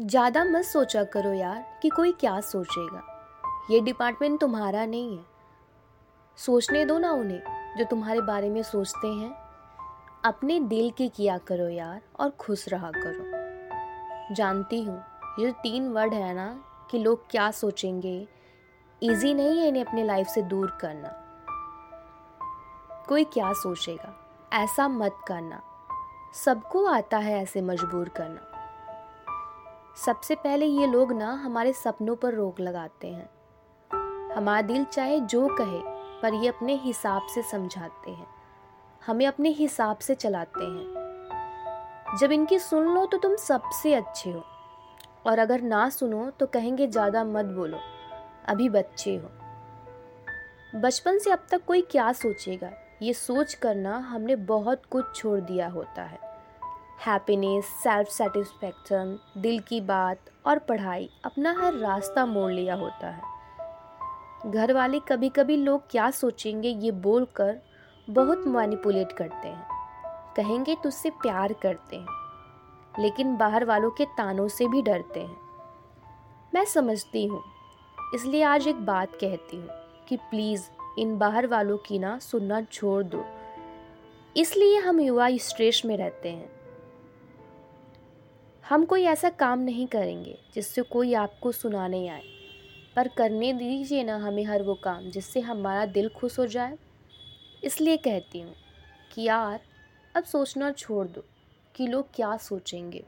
ज़्यादा मत सोचा करो यार कि कोई क्या सोचेगा। ये डिपार्टमेंट तुम्हारा नहीं है। सोचने दो ना उन्हें, जो तुम्हारे बारे में सोचते हैं। अपने दिल की किया करो यार और खुश रहा करो। जानती हूँ, ये तीन वर्ड है ना, कि लोग क्या सोचेंगे। इजी नहीं है इन्हें अपने लाइफ से दूर करना। कोई क्या सोचेगा, ऐसा मत करना। सबको आता है ऐसे मजबूर करना। सबसे पहले ये लोग ना हमारे सपनों पर रोक लगाते हैं। हमारा दिल चाहे जो कहे, पर ये अपने हिसाब से समझाते हैं। हमें अपने हिसाब से चलाते हैं। जब इनकी सुन लो तो तुम सबसे अच्छे हो। और अगर ना सुनो तो कहेंगे ज़्यादा मत बोलो, अभी बच्चे हो। बचपन से अब तक कोई क्या सोचेगा? ये सोच करना हमने बहुत कुछ छोड़ दिया होता है। हैप्पीनेस सेल्फ सेटिस्फेक्शन दिल की बात और पढ़ाई, अपना हर रास्ता मोड़ लिया होता है। घर वाले कभी कभी लोग क्या सोचेंगे ये बोलकर बहुत मैनिपुलेट करते हैं। कहेंगे, तुझसे प्यार करते हैं। लेकिन बाहर वालों के तानों से भी डरते हैं। मैं समझती हूँ, इसलिए आज एक बात कहती हूँ कि प्लीज़ इन बाहर वालों की ना सुनना छोड़ दो। इसलिए हम युवा स्ट्रेस में रहते हैं। हम कोई ऐसा काम नहीं करेंगे जिससे कोई आपको सुनाने आए। पर करने दीजिए ना हमें हर वो काम जिससे हमारा दिल खुश हो जाए। इसलिए कहती हूँ कि यार, अब सोचना छोड़ दो कि लोग क्या सोचेंगे।